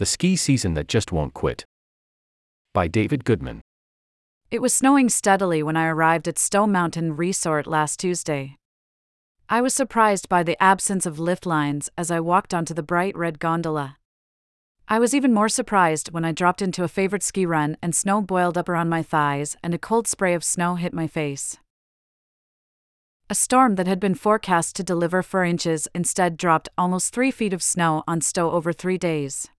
The Ski Season That Just Won't Quit. By David Goodman. It was snowing steadily when I arrived at Stowe Mountain Resort last Tuesday. I was surprised by the absence of lift lines as I walked onto the bright red gondola. I was even more surprised when I dropped into a favorite ski run and snow boiled up around my thighs and a cold spray of snow hit my face. A storm that had been forecast to deliver 4 inches instead dropped almost 3 feet of snow on Stowe over three days.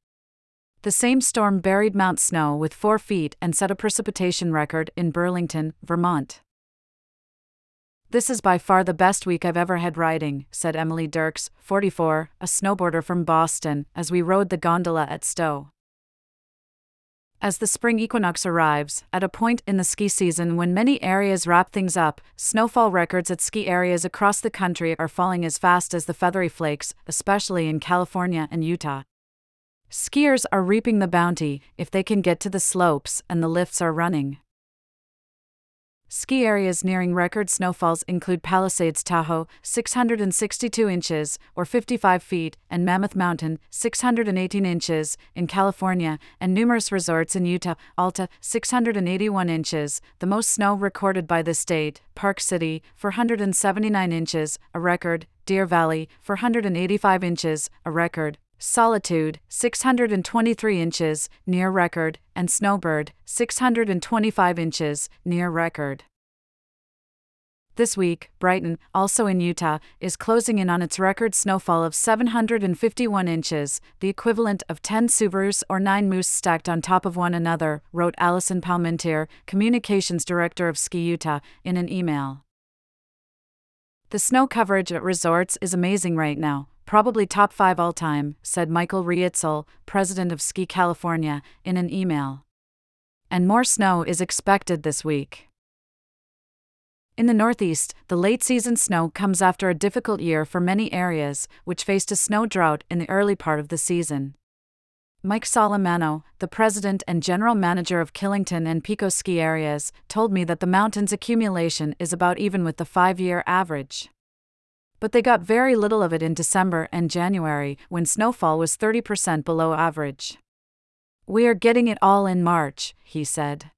The same storm buried Mount Snow with 4 feet and set a precipitation record in Burlington, Vermont. This is by far the best week I've ever had riding, said Emily Dirks, 44, a snowboarder from Boston, as we rode the gondola at Stowe. As the spring equinox arrives, at a point in the ski season when many areas wrap things up, snowfall records at ski areas across the country are falling as fast as the feathery flakes, especially in California and Utah. Skiers are reaping the bounty if they can get to the slopes and the lifts are running. Ski areas nearing record snowfalls include Palisades Tahoe, 662 inches, or 55 feet, and Mammoth Mountain, 618 inches, in California, and numerous resorts in Utah, Alta, 681 inches, the most snow recorded by the state, Park City, 479 inches, a record, Deer Valley, 485 inches, a record, Solitude, 623 inches, near record, and Snowbird, 625 inches, near record. This week, Brighton, also in Utah, is closing in on its record snowfall of 751 inches, the equivalent of 10 Subarus or 9 Moose stacked on top of one another, wrote Allison Palmentier, communications director of Ski Utah, in an email. The snow coverage at resorts is amazing right now, probably top five all time, said Michael Reitzell, president of Ski California, in an email. And more snow is expected this week. In the Northeast, the late season snow comes after a difficult year for many areas, which faced a snow drought in the early part of the season. Mike Solimano, the president and general manager of Killington and Pico ski areas, told me that the mountain's accumulation is about even with the five year average but they got very little of it in December and January when snowfall was 30% below average. We are getting it all in March, he said.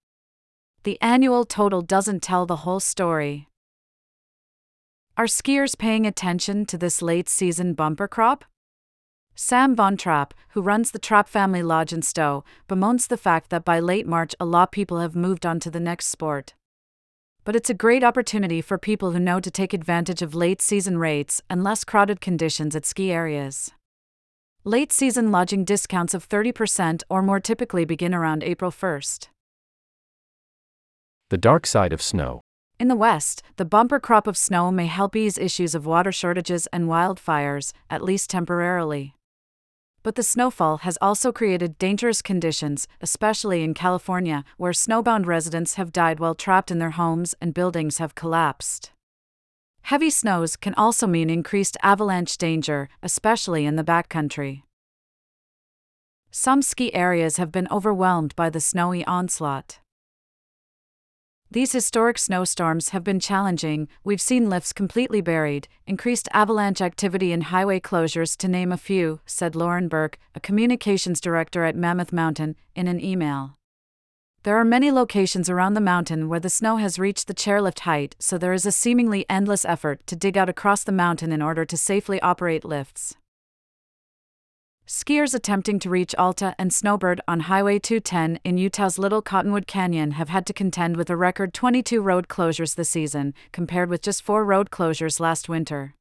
The annual total doesn't tell the whole story. Are skiers paying attention to this late season bumper crop? Sam Von Trapp, who runs the Trapp Family Lodge in Stowe, bemoans the fact that by late March a lot of people have moved on to the next sport but it's a great opportunity for people who know to take advantage of late season rates and less crowded conditions at ski areas. Late season lodging discounts of 30% or more typically begin around April 1st. The Dark Side of Snow. In the West, the bumper crop of snow may help ease issues of water shortages and wildfires, at least temporarily but the snowfall has also created dangerous conditions, especially in California, where snowbound residents have died while trapped in their homes and buildings have collapsed. Heavy snows can also mean increased avalanche danger, especially in the backcountry. Some ski areas have been overwhelmed by the snowy onslaught. These historic snowstorms have been challenging. We've seen lifts completely buried, increased avalanche activity, and highway closures, to name a few, said Lauren Burke, a communications director at Mammoth Mountain, in an email. There are many locations around the mountain where the snow has reached the chairlift height, so there is a seemingly endless effort to dig out across the mountain in order to safely operate lifts. Skiers attempting to reach Alta and Snowbird on Highway 210 in Utah's Little Cottonwood Canyon have had to contend with a record 22 road closures this season, compared with just four road closures last winter.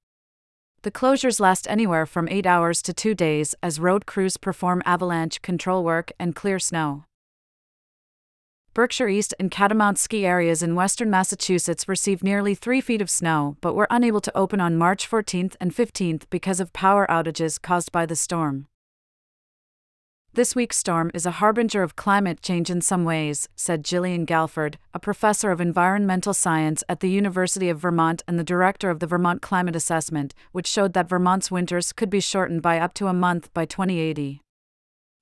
The closures last anywhere from 8 hours to 2 days as road crews perform avalanche control work and clear snow. Berkshire East and Catamount ski areas in western Massachusetts received nearly 3 feet of snow but were unable to open on March 14th and 15th because of power outages caused by the storm. This week's storm is a harbinger of climate change in some ways, said Gillian Galford, a professor of environmental science at the University of Vermont and the director of the Vermont Climate Assessment, which showed that Vermont's winters could be shortened by up to a month by 2080.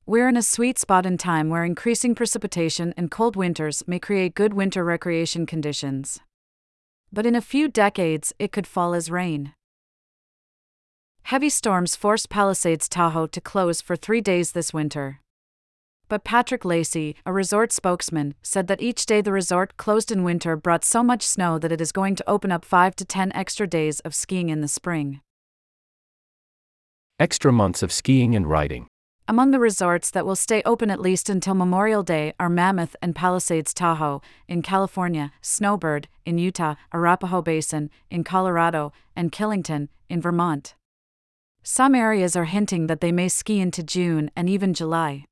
We're in a sweet spot in time where increasing precipitation and cold winters may create good winter recreation conditions. But in a few decades, it could fall as rain. Heavy storms forced Palisades Tahoe to close for three days this winter. But Patrick Lacey, a resort spokesman, said that each day the resort closed in winter brought so much snow that it is going to open up 5 to 10 extra days of skiing in the spring. Extra months of skiing and riding. Among the resorts that will stay open at least until Memorial Day are Mammoth and Palisades Tahoe in California, Snowbird in Utah, Arapahoe Basin in Colorado, and Killington in Vermont. Some areas are hinting that they may ski into June and even July.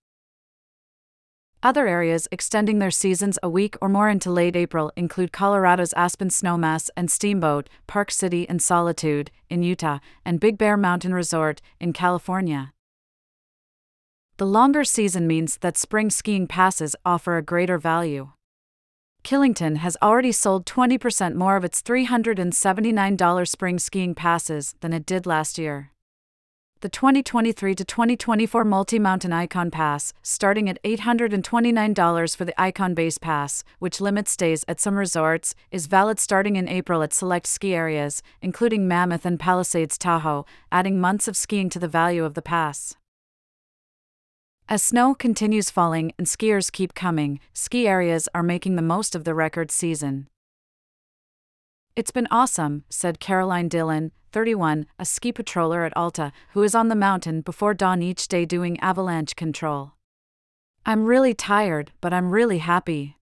Other areas extending their seasons a week or more into late April include Colorado's Aspen Snowmass and Steamboat, Park City and Solitude, in Utah, and Big Bear Mountain Resort, in California. The longer season means that spring skiing passes offer a greater value. Killington has already sold 20% more of its $379 spring skiing passes than it did last year the 2023 to 2024 Multi Mountain Icon Pass, starting at $829 for the Icon Base Pass, which limits stays at some resorts, is valid starting in April at select ski areas, including Mammoth and Palisades Tahoe, adding months of skiing to the value of the pass. As snow continues falling and skiers keep coming, ski areas are making the most of the record season. It's been awesome, said Caroline Dillon, 31, a ski patroller at Alta, who is on the mountain before dawn each day doing avalanche control. I'm really tired, but I'm really happy.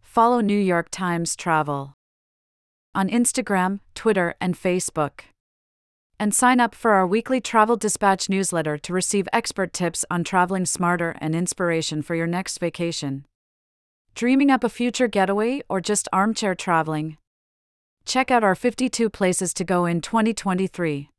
Follow New York Times Travel on Instagram, Twitter, and Facebook. And sign up for our weekly Travel Dispatch newsletter to receive expert tips on traveling smarter and inspiration for your next vacation. Dreaming up a future getaway or just armchair traveling? Check out our 52 places to go in 2023.